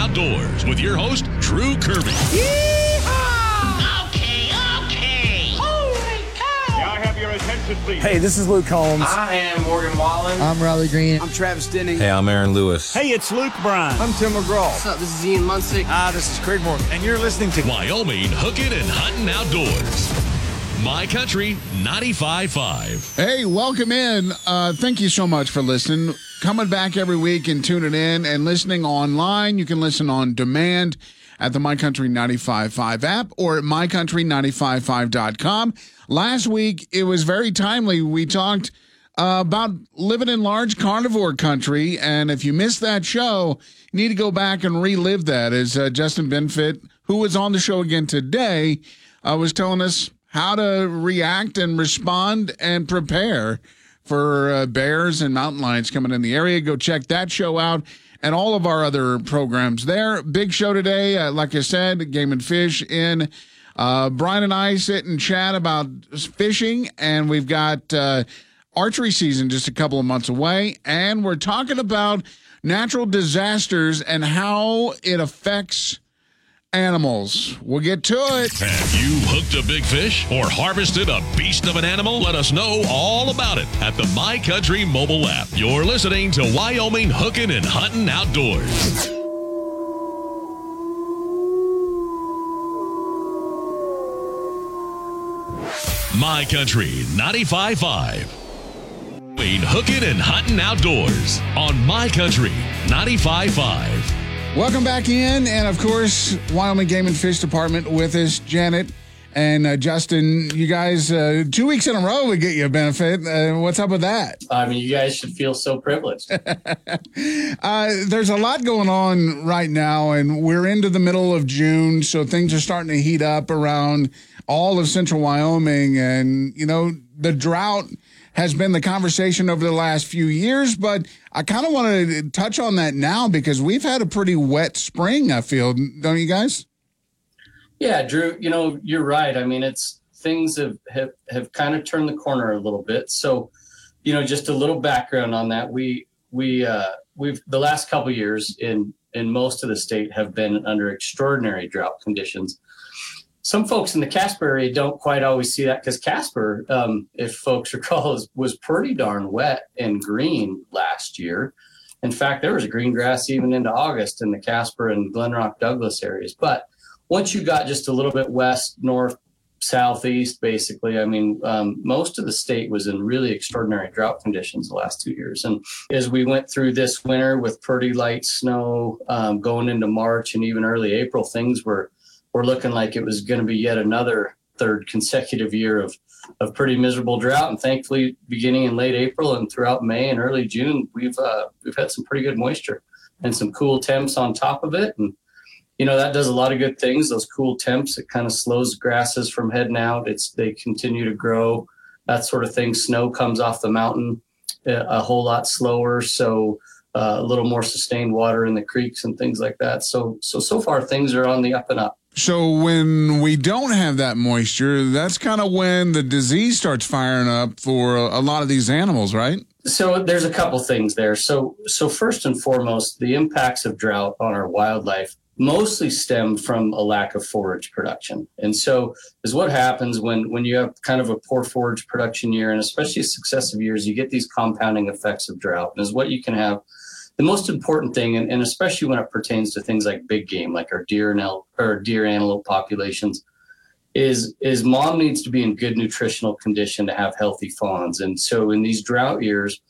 Outdoors with your host, Drew Kirby. Okay, okay. Holy cow! May I have your attention, please? Hey, this is Luke Combs. I am Morgan Wallen. I'm Riley Green. I'm Travis Denning. Hey, I'm Aaron Lewis. Hey, it's Luke Bryan. I'm Tim McGraw. What's up? This is Ian Munsick. Ah, this is Craig Morgan, and you're listening to Wyoming Hooking and Hunting Outdoors. My Country 95.5. Hey, welcome in. Uh, thank you so much for listening. Coming back every week and tuning in and listening online. You can listen on demand at the My Country 95.5 app or at mycountry955.com. Last week, it was very timely. We talked uh, about living in large carnivore country. And if you missed that show, you need to go back and relive that. As uh, Justin Binfet, who was on the show again today, uh, was telling us how to react and respond and prepare for uh, bears and mountain lions coming in the area. Go check that show out and all of our other programs there. Big show today. Uh, like I said, Game and Fish in. Uh, Brian and I sit and chat about fishing, and we've got uh, archery season just a couple of months away. And we're talking about natural disasters and how it affects animals. We'll get to it. Have you hooked a big fish or harvested a beast of an animal? Let us know all about it at the My Country mobile app. You're listening to Wyoming Hooking and Hunting Outdoors. My Country 95.5. Wyoming Hooking and Hunting Outdoors on My Country 95.5. Welcome back in, and of course, Wyoming Game and Fish Department with us, Janet and uh, Justin. You guys, uh, two weeks in a row, we get you a benefit. Uh, what's up with that? I mean, you guys should feel so privileged. Uh, there's a lot going on right now, and we're into the middle of June, so things are starting to heat up around all of central Wyoming. And, you know, the drought has been the conversation over the last few years, but I kind of want to touch on that now because we've had a pretty wet spring, I feel, don't you guys? yeah, Drew, you know, you're right. I mean, it's things have, have, have kind of turned the corner a little bit. So, you know, just a little background on that. We, we, uh, we've the last couple years in, in most of the state have been under extraordinary drought conditions. Some folks in the Casper area don't quite always see that because Casper, um, if folks recall, was pretty darn wet and green last year. In fact, there was green grass even into August in the Casper and Glenrock Douglas areas. But once you got just a little bit west, north, southeast, basically, I mean, um, most of the state was in really extraordinary drought conditions the last two years. And as we went through this winter with pretty light snow um, going into March and even early April, things were were looking like it was going to be yet another third consecutive year of of pretty miserable drought. And thankfully, beginning in late April and throughout May and early June, we've uh, we've had some pretty good moisture and some cool temps on top of it. And you know that does a lot of good things. Those cool temps it kind of slows grasses from heading out. It's they continue to grow, that sort of thing. Snow comes off the mountain a, a whole lot slower, so uh, a little more sustained water in the creeks and things like that. So so so far things are on the up and up. So when we don't have that moisture, that's kind of when the disease starts firing up for a, lot of these animals, right? So there's a couple things there. So so first and foremost, the impacts of drought on our wildlife mostly stem from a lack of forage production. And so is what happens when when you have kind of a poor forage production year and especially successive years, you get these compounding effects of drought. And is what you can have the most important thing, and, and, especially when it pertains to things like big game, like our deer and el- or deer antelope populations, is is mom needs to be in good nutritional condition to have healthy fawns. And so in these drought years,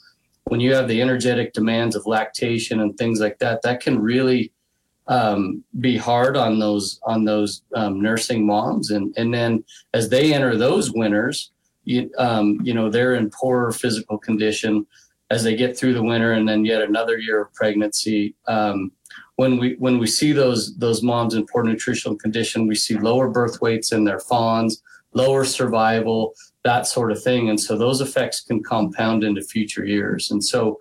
when you have the energetic demands of lactation and things like that, that can really um, be hard on those on those um, nursing moms. And and then as they enter those winters, you, um, you know they're in poorer physical condition as they get through the winter and then yet another year of pregnancy. Um, when we when we see those those moms in poor nutritional condition, we see lower birth weights in their fawns, lower survival, that sort of thing. And so those effects can compound into future years. And so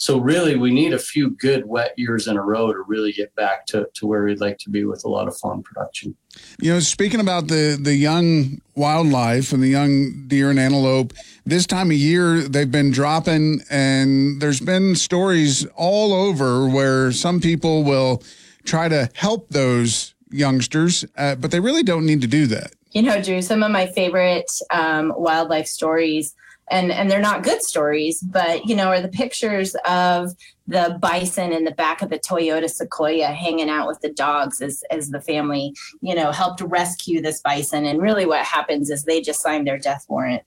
so really, we need a few good wet years in a row to really get back to, to where we'd like to be with a lot of farm production. You know, speaking about the the young wildlife and the young deer and antelope, this time of year they've been dropping, and there's been stories all over where some people will try to help those youngsters, uh, but they really don't need to do that. You know, Drew, some of my favorite um, wildlife stories and and they're not good stories, but you know, are the pictures of the bison in the back of the Toyota Sequoia hanging out with the dogs as, as the family, you know, helped rescue this bison. And really what happens is they just sign their death warrant.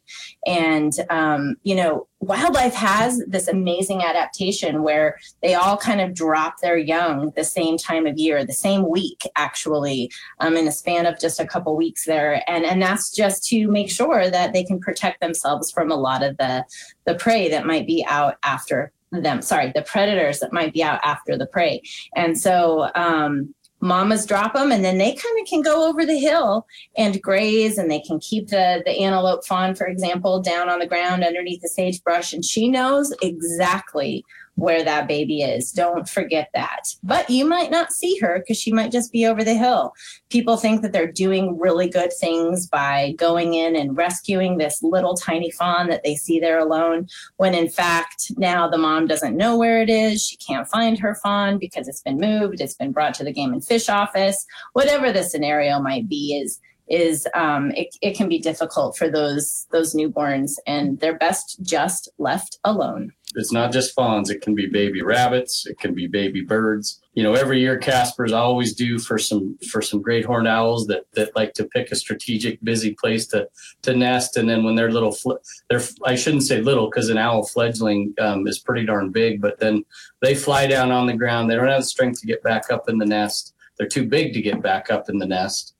And, um, you know, wildlife has this amazing adaptation where they all kind of drop their young the same time of year, the same week, actually, um, in a span of just a couple weeks there. And, and that's just to make sure that they can protect themselves from a lot of the, the prey that might be out after them sorry the predators that might be out after the prey. And so um, mamas drop them and then they kind of can go over the hill and graze and they can keep the the antelope fawn for example down on the ground underneath the sagebrush and she knows exactly where that baby is. Don't forget that. But you might not see her because she might just be over the hill. People think that they're doing really good things by going in and rescuing this little tiny fawn that they see there alone, when in fact, now the mom doesn't know where it is. She can't find her fawn because it's been moved, it's been brought to the game and fish office. Whatever the scenario might be, is is um, it, it can be difficult for those those newborns and they're best just left alone it's not just fawns it can be baby rabbits it can be baby birds. You know every year casper's always due for some for some great horned owls that that like to pick a strategic busy place to to nest. And then when they're little fl- they're i shouldn't say little because an owl fledgling um, is pretty darn big but then they fly down on the ground. They don't have the strength to get back up in the nest. They're too big to get back up in the nest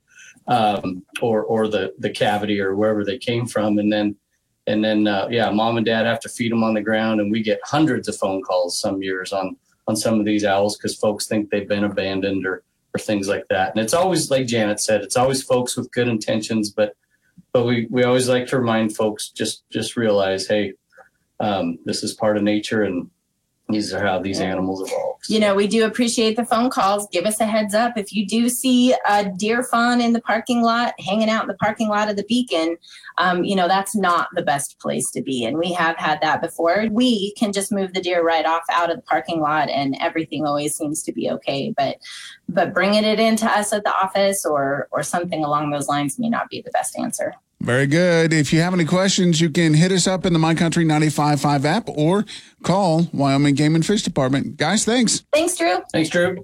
um, or or the the cavity or wherever they came from, and then and then uh, yeah, mom and dad have to feed them on the ground, and we get hundreds of phone calls some years on on some of these owls because folks think they've been abandoned or or things like that. And it's always like Janet said, it's always folks with good intentions, but but we we always like to remind folks just just realize, hey, um, this is part of nature, and these are how these animals evolve. You know, we do appreciate the phone calls. Give us a heads up if you do see a deer fawn in the parking lot, hanging out in the parking lot of the Beacon. Um, you know, that's not the best place to be, and we have had that before. We can just move the deer right off out of the parking lot, and everything always seems to be okay. But, but bringing it into us at the office or or something along those lines may not be the best answer. Very good. If you have any questions, you can hit us up in the My Country 95.5 app or call Wyoming Game and Fish Department. Guys, thanks. Thanks, Drew. Thanks, Drew.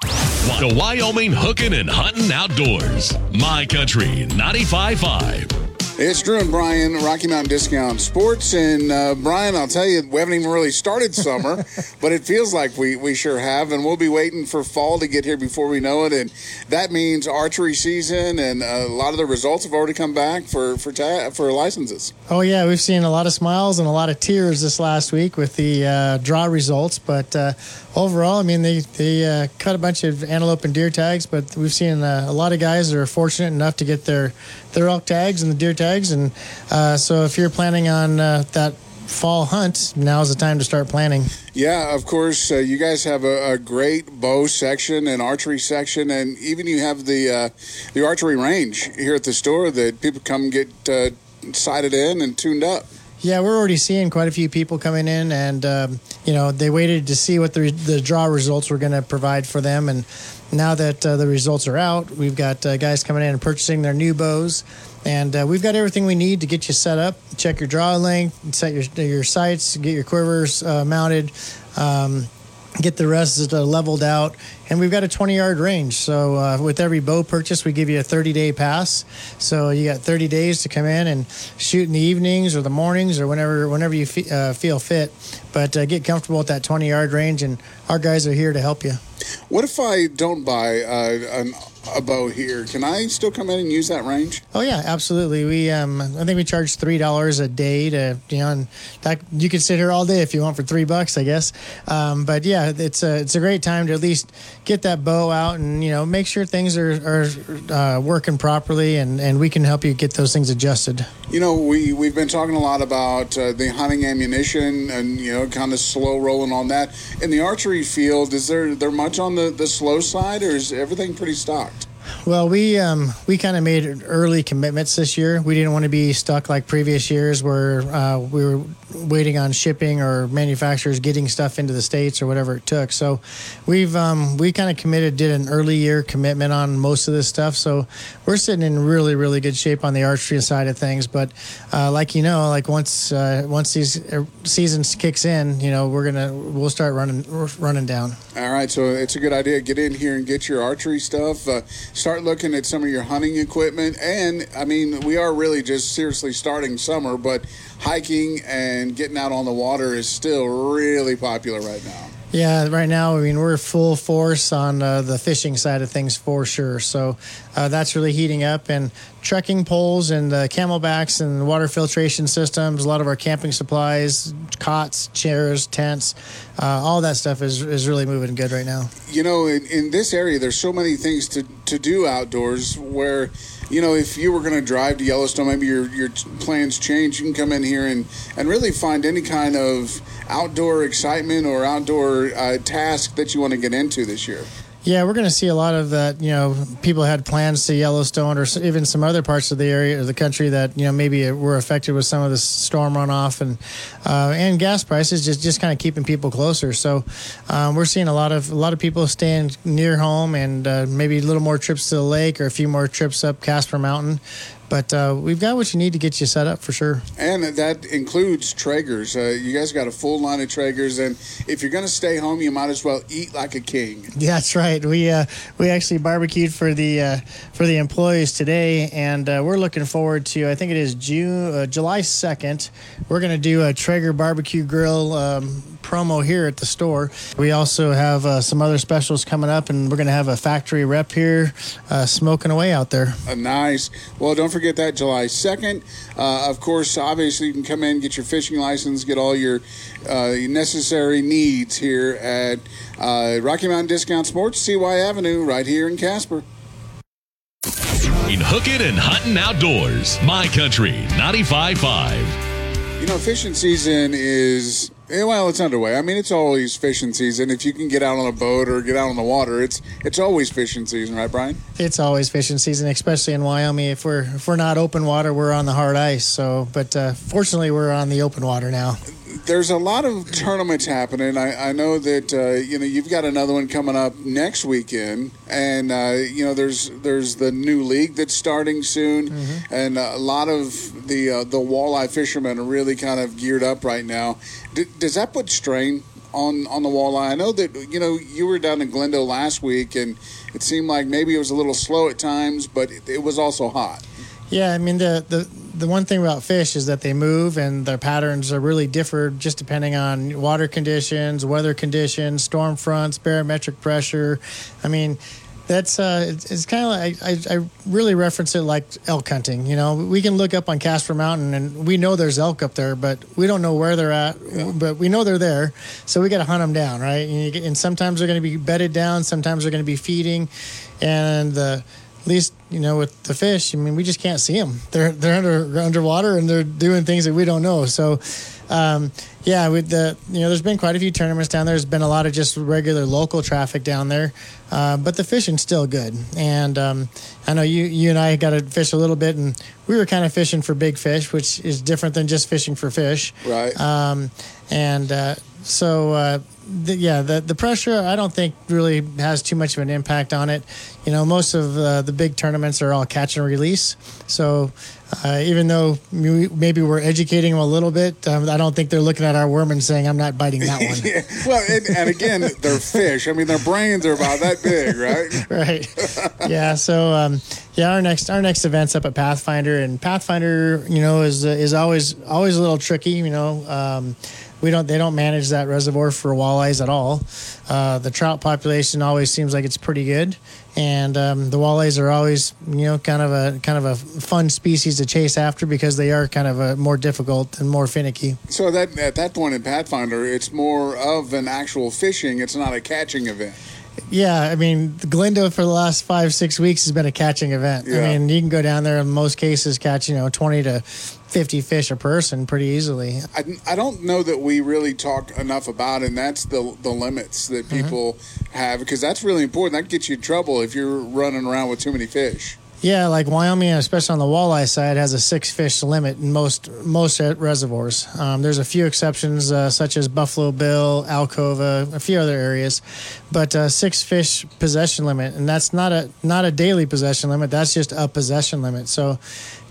The Wyoming Hooking and Hunting Outdoors. My Country 95.5. It's Drew and Brian, Rocky Mountain Discount Sports. And uh, Brian, I'll tell you, we haven't even really started summer, but it feels like we, we sure have. And we'll be waiting for fall to get here before we know it. And that means archery season, and a lot of the results have already come back for for ta- for licenses. Oh yeah, we've seen a lot of smiles and a lot of tears this last week with the uh, draw results. But uh, overall, I mean, they they uh, cut a bunch of antelope and deer tags, but we've seen uh, a lot of guys that are fortunate enough to get their their elk tags and the deer tags. And uh, so, if you're planning on uh, that fall hunt, now's the time to start planning. Yeah, of course. Uh, you guys have a, a, great bow section and archery section, and even you have the uh, the archery range here at the store that people come get uh, sighted in and tuned up. Yeah, we're already seeing quite a few people coming in, and um, you know they waited to see what the the draw results were going to provide for them, and now that uh, the results are out, we've got uh, guys coming in and purchasing their new bows, and uh, we've got everything we need to get you set up. Check your draw length, set your your sights, get your quivers uh, mounted. Um, get the rest leveled out. And we've got a 20 yard range. So uh, with every bow purchase, we give you a 30 day pass. So you got 30 days to come in and shoot in the evenings or the mornings or whenever whenever you fe- uh, feel fit. But uh, get comfortable at that 20 yard range, and our guys are here to help you. What if I don't buy uh, an a bow here, can I still come in and use that range? Oh yeah, absolutely. We um, I think we charge three dollars a day to you know, and that you can sit here all day if you want for three bucks, I guess. Um, but yeah, it's a it's a great time to at least get that bow out and you know make sure things are are uh, working properly, and and we can help you get those things adjusted. You know, we we've been talking a lot about uh, the hunting ammunition and you know kind of slow rolling on that. In the archery field, is there there much on the the slow side, or is everything pretty stocked? Well, we um, we kind of made early commitments this year. We didn't want to be stuck like previous years where uh, we were waiting on shipping or manufacturers getting stuff into the states or whatever it took. So we've um, we kind of committed, did an early year commitment on most of this stuff. So we're sitting in really really good shape on the archery side of things. But uh, like you know, like once uh, once these uh, seasons kicks in, you know, we're gonna we'll start running running down. All right, so it's a good idea. Get in here and get your archery stuff. Start looking at some of your hunting equipment. And I mean, we are really just seriously starting summer, but hiking and getting out on the water is still really popular right now. Yeah, right now, I mean, we're full force on uh, the fishing side of things for sure. So uh, that's really heating up. And trekking poles and uh, CamelBaks and water filtration systems, a lot of our camping supplies, cots, chairs, tents, uh, all that stuff is, is really moving good right now. You know, in, in this area, there's so many things to, to do outdoors where you know, if you were going to drive to Yellowstone, maybe your, your plans change. You can come in here and, and really find any kind of outdoor excitement or outdoor uh, task that you want to get into this year. Yeah, we're going to see a lot of that. You know, people had plans to Yellowstone or even some other parts of the area of the country that you know maybe were affected with some of the storm runoff and uh, and gas prices just just kind of keeping people closer. So um, we're seeing a lot of a lot of people staying near home and uh, maybe a little more trips to the lake or a few more trips up Casper Mountain but uh, we've got what you need to get you set up for sure. And that includes Traegers. Uh, you guys got a full line of Traegers, and if you're going to stay home, you might as well eat like a king. Yeah, that's right. We uh, we actually barbecued for the uh, for the employees today, and uh, we're looking forward to. I think it is June, uh, July second. We're going to do a Traeger barbecue grill. Um, promo here at the store. We also have uh, some other specials coming up, and we're going to have a factory rep here uh, smoking away out there. Uh, nice. Well, don't forget that July 2nd. Uh, of course, obviously, you can come in, get your fishing license, get all your uh, necessary needs here at uh, Rocky Mountain Discount Sports, CY Avenue, right here in Casper. In hooking and hunting outdoors, my country 95.5. You know, fishing season is well, it's underway. I mean, it's always fishing season. If you can get out on a boat or get out on the water, it's it's always fishing season, right, Brian? It's always fishing season, especially in Wyoming. If we're if we're not open water, we're on the hard ice. So, but uh, fortunately, we're on the open water now there's a lot of tournaments happening. I, I know that uh, you know you've got another one coming up next weekend, and uh, you know there's there's the new league that's starting soon, mm-hmm. and a lot of the uh, the walleye fishermen are really kind of geared up right now. D- does that put strain on on the walleye? I know that you know you were down in Glendo last week, and it seemed like maybe it was a little slow at times, but it, it was also hot. Yeah, I mean the the the one thing about fish is that they move and their patterns are really differ just depending on water conditions, weather conditions, storm fronts, barometric pressure. I mean, that's uh, it's, it's kind of like I, I really reference it like elk hunting. You know, we can look up on Casper Mountain and we know there's elk up there, but we don't know where they're at. Yeah. But we know they're there, so we got to hunt them down, right? And, get, and sometimes they're going to be bedded down, sometimes they're going to be feeding, and the at least you know with the fish i mean we just can't see them they're they're under underwater and they're doing things that we don't know. So um, yeah with the you know there's been quite a few tournaments down there. There's been a lot of just regular local traffic down there uh, but the fishing's still good. And um, i know you you and i got to fish a little bit and we were kind of fishing for big fish which is different than just fishing for fish. Right. Um, and uh, so uh, the, yeah, the the pressure I don't think really has too much of an impact on it. You know, most of uh, the big tournaments are all catch and release. So uh, even though we, maybe we're educating them a little bit, um, I don't think they're looking at our worm and saying, "I'm not biting that one." yeah. Well, and, and, again, they're fish. I mean, their brains are about that big, right? right. Yeah. So um, Yeah, our next our next event's up at Pathfinder, and Pathfinder, you know, is is always always a little tricky. You know, um, we don't they don't manage that reservoir for walleyes at all. Uh, the trout population always seems like it's pretty good, and um, the walleyes are always you know kind of a kind of a fun species to chase after because they are kind of a more difficult and more finicky. So that at that point in Pathfinder, it's more of an actual fishing. It's not a catching event. Yeah, I mean, Glendo for the last five, six weeks has been a catching event. Yeah. I mean, you can go down there in most cases catch, you know, 20 to 50 fish a person pretty easily. I, I don't know that we really talk enough about, and that's the the limits that mm-hmm. people have because that's really important. That gets you in trouble if you're running around with too many fish. Yeah, like Wyoming, especially on the walleye side, has a six fish limit in most most reservoirs. Um, there's a few exceptions, uh, such as Buffalo Bill, Alcova, a few other areas, but uh, six fish possession limit, and that's not a not a daily possession limit. That's just a possession limit. So,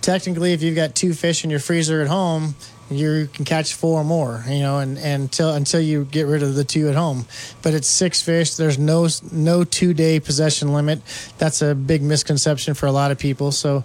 technically, if you've got two fish in your freezer at home, you can catch four more, you know, and, and until until you get rid of the two at home. But it's six fish. There's no no two day possession limit. That's a big misconception for a lot of people. So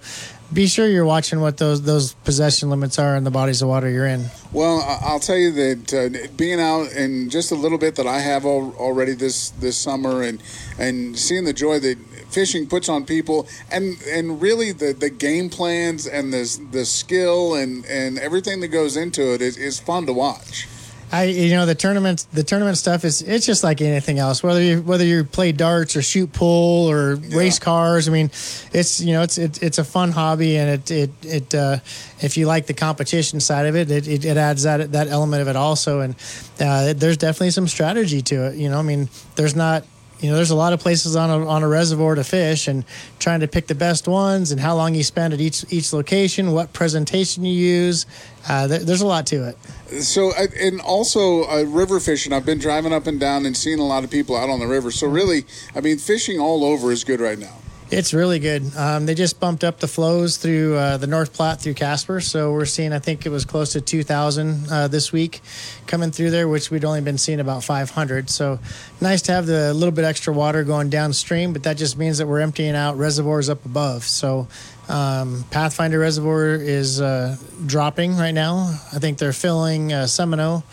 be sure you're watching what those those possession limits are in the bodies of water you're in. Well, I'll tell you that uh, being out and just a little bit that I have al- already this this summer, and and seeing the joy that fishing puts on people, and and really the, the game plans and the the skill and and everything that goes into it is, is fun to watch. I you know the tournament the tournament stuff is it's just like anything else. Whether you whether you play darts or shoot pool or race cars I mean it's you know it's it, it's a fun hobby and it it it uh, if you like the competition side of it it, it, it adds that that element of it also. And uh, there's definitely some strategy to it. You know I mean there's not you know, there's a lot of places on a, on a reservoir to fish and trying to pick the best ones and how long you spend at each each location, what presentation you use. Uh, there, there's a lot to it. So, and also uh, river fishing. I've been driving up and down and seeing a lot of people out on the river. So, really, I mean, fishing all over is good right now. It's really good. Um, they just bumped up the flows through uh, the North Platte through Casper, so we're seeing. I think it was close to 2,000 uh, this week coming through there, which we'd only been seeing about 500. So nice to have the little bit extra water going downstream, but that just means that we're emptying out reservoirs up above. So um, Pathfinder Reservoir is uh, dropping right now. I think they're filling uh, Seminoe,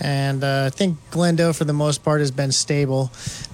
and uh, I think Glendo for the most part has been stable.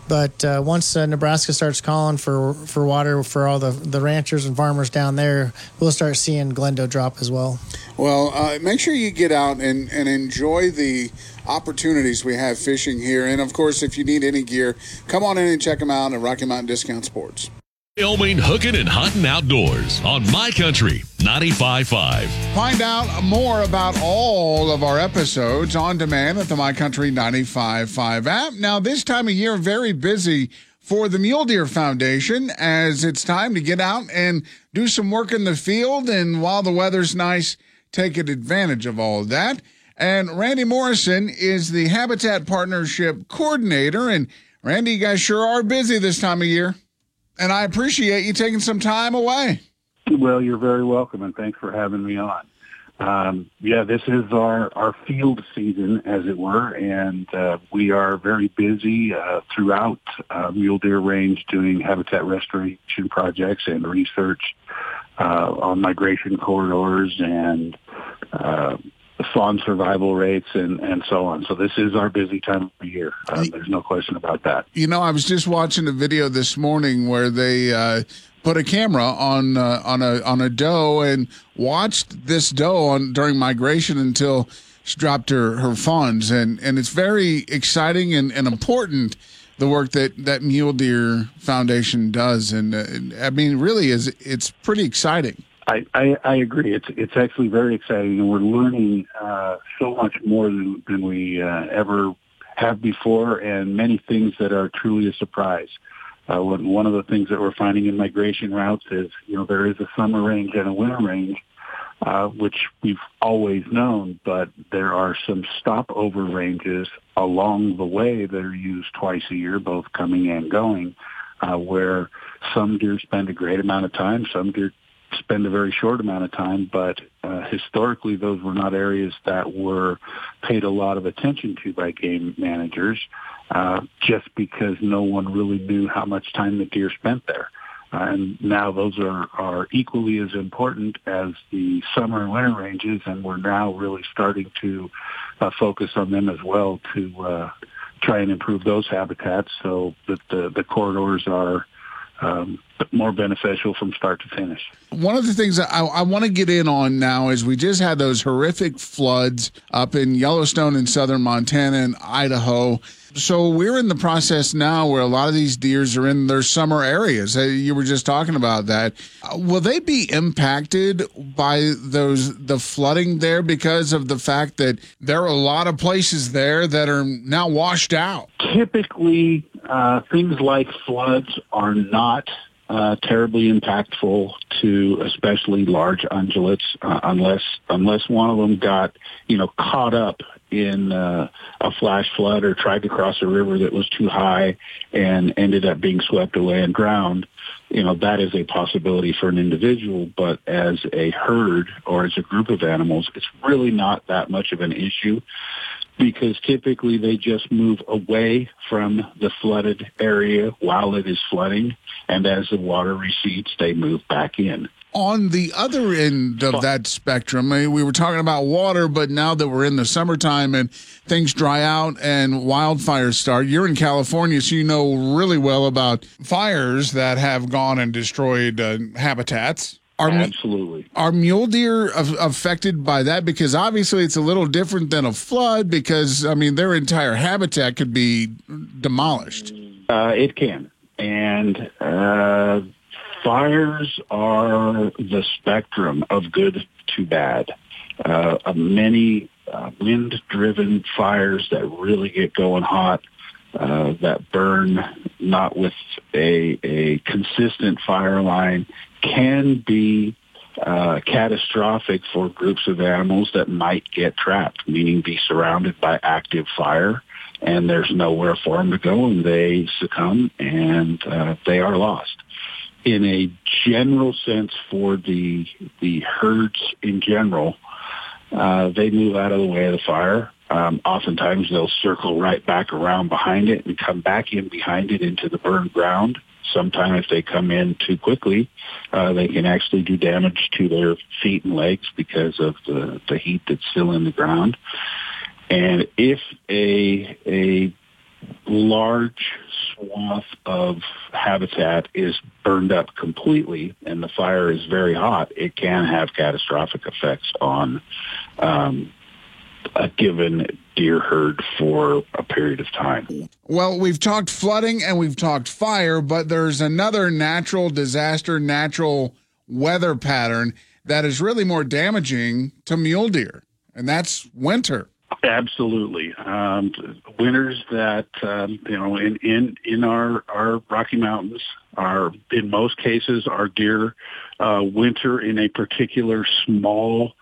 But uh, once uh, Nebraska starts calling for for water for all the, the ranchers and farmers down there, we'll start seeing Glendo drop as well. Well, uh, make sure you get out and, and enjoy the opportunities we have fishing here. And of course, if you need any gear, come on in and check them out at Rocky Mountain Discount Sports. Wyoming hooking and hunting outdoors on My Country 95.5. Find out more about all of our episodes on demand at the My Country 95.5 app. Now, this time of year, very busy for the Mule Deer Foundation as it's time to get out and do some work in the field. And while the weather's nice, take advantage of all of that. And Randy Morrison is the Habitat Partnership Coordinator. And Randy, you guys sure are busy this time of year. And I appreciate you taking some time away. Well, you're very welcome, and thanks for having me on. Um, yeah, this is our, our field season, as it were, and uh, we are very busy uh, throughout uh, Mule Deer Range doing habitat restoration projects and research uh, on migration corridors and uh, fawn survival rates and, and so on. So this is our busy time of year. Uh, there's no question about that. You know, I was just watching a video this morning where they uh, put a camera on uh, on a on a doe and watched this doe on during migration until she dropped her her fawns, and and it's very exciting and, and important the work that that Mule Deer Foundation does, and uh, I mean, really is it's pretty exciting. I, I, I agree. It's it's actually very exciting, and we're learning uh, so much more than, than we uh, ever have before, and many things that are truly a surprise. Uh, one of the things that we're finding in migration routes is, you know, there is a summer range and a winter range, uh, which we've always known, but there are some stopover ranges along the way that are used twice a year, both coming and going, uh, where some deer spend a great amount of time, some deer spend a very short amount of time, but uh, historically those were not areas that were paid a lot of attention to by game managers uh, just because no one really knew how much time the deer spent there. and now those are, are equally as important as the summer and winter ranges, and we're now really starting to uh, focus on them as well to uh, try and improve those habitats so that the, the corridors are um, more beneficial from start to finish. One of the things that I, I want to get in on now is we just had those horrific floods up in Yellowstone and southern Montana and Idaho. So we're in the process now where a lot of these deers are in their summer areas. You were just talking about that. Uh, Will they be impacted by those the flooding there because of the fact that there are a lot of places there that are now washed out? Typically, uh, things like floods are not uh, terribly impactful to especially large ungulates uh, unless unless one of them got you know caught up in uh, a flash flood or tried to cross a river that was too high and ended up being swept away and drowned. You know that is a possibility for an individual, but as a herd or as a group of animals, it's really not that much of an issue because typically they just move away from the flooded area while it is flooding, and as the water recedes, they move back in. On the other end of that spectrum, I mean, we were talking about water, but now that we're in the summertime and things dry out and wildfires start, you're in California, so you know really well about fires that have gone and destroyed uh, habitats. Are, Absolutely. Are mule deer af- affected by that? Because obviously it's a little different than a flood because, I mean, their entire habitat could be demolished. Uh, it can. And uh, fires are the spectrum of good to bad. Uh, uh, many uh, wind-driven fires that really get going hot, uh, that burn not with a, a consistent fire line, can be uh, catastrophic for groups of animals that might get trapped, meaning be surrounded by active fire and there's nowhere for them to go and they succumb and uh, they are lost. In a general sense for the, the herds in general, uh, they move out of the way of the fire. Um, oftentimes they'll circle right back around behind it and come back in behind it into the burned ground. Sometimes if they come in too quickly, uh, they can actually do damage to their feet and legs because of the, the heat that's still in the ground. And if a a large swath of habitat is burned up completely and the fire is very hot, it can have catastrophic effects on um, a given deer herd for a period of time. Well, we've talked flooding and we've talked fire, but there's another natural disaster, natural weather pattern that is really more damaging to mule deer, and that's winter. Absolutely, um, winters that um, you know in in in our our Rocky Mountains are in most cases our deer uh, winter in a particular small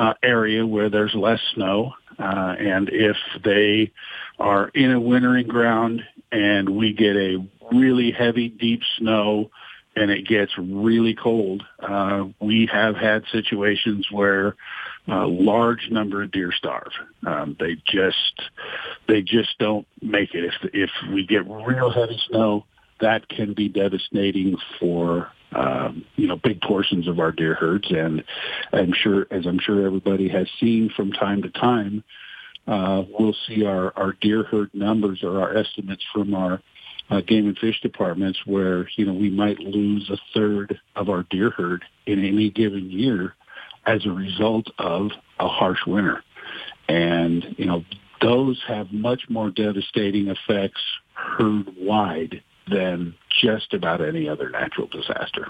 uh, area where there's less snow, uh, and if they are in a wintering ground and we get a really heavy deep snow and it gets really cold, uh, we have had situations where a large number of deer starve. Um, they just they just don't make it. If if we get real heavy snow, that can be devastating for um, you know big portions of our deer herds. And I'm sure, as I'm sure everybody has seen from time to time, uh, we'll see our our deer herd numbers or our estimates from our uh, game and fish departments where you know we might lose a third of our deer herd in any given year as a result of a harsh winter. And, you know, those have much more devastating effects herd wide than just about any other natural disaster.